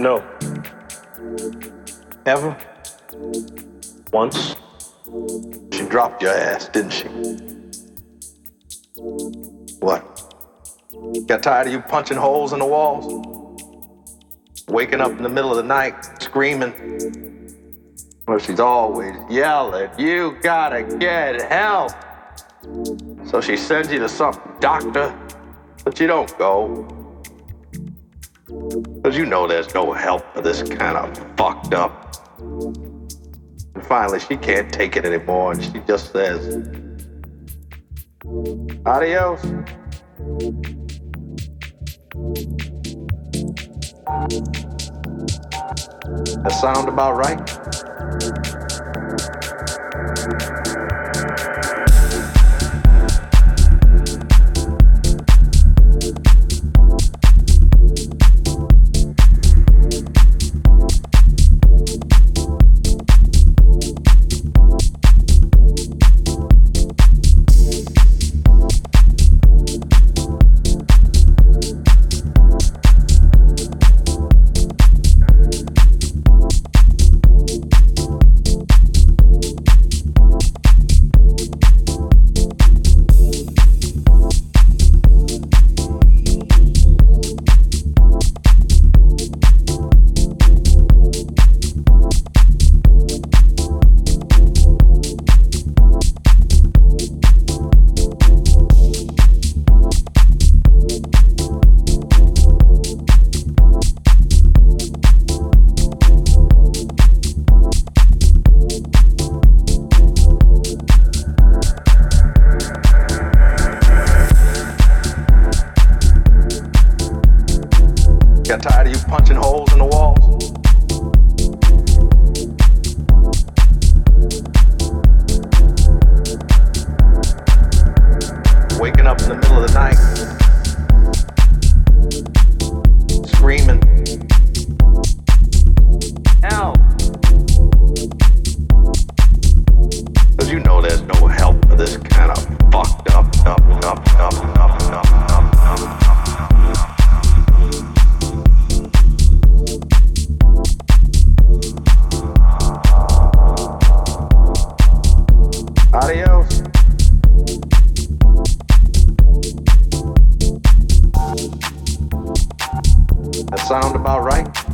No. Ever? Once. She dropped your ass, didn't she? What? Got tired of you punching holes in the walls? Waking up in the middle of the night screaming? Well, she's always yelling, You gotta get help! So she sends you to some doctor, but you don't go. Because you know there's no help for this kind of fucked up. And finally, she can't take it anymore, and she just says, Adios. That sound about right? Tired of you punching holes in the walls? Sound about right?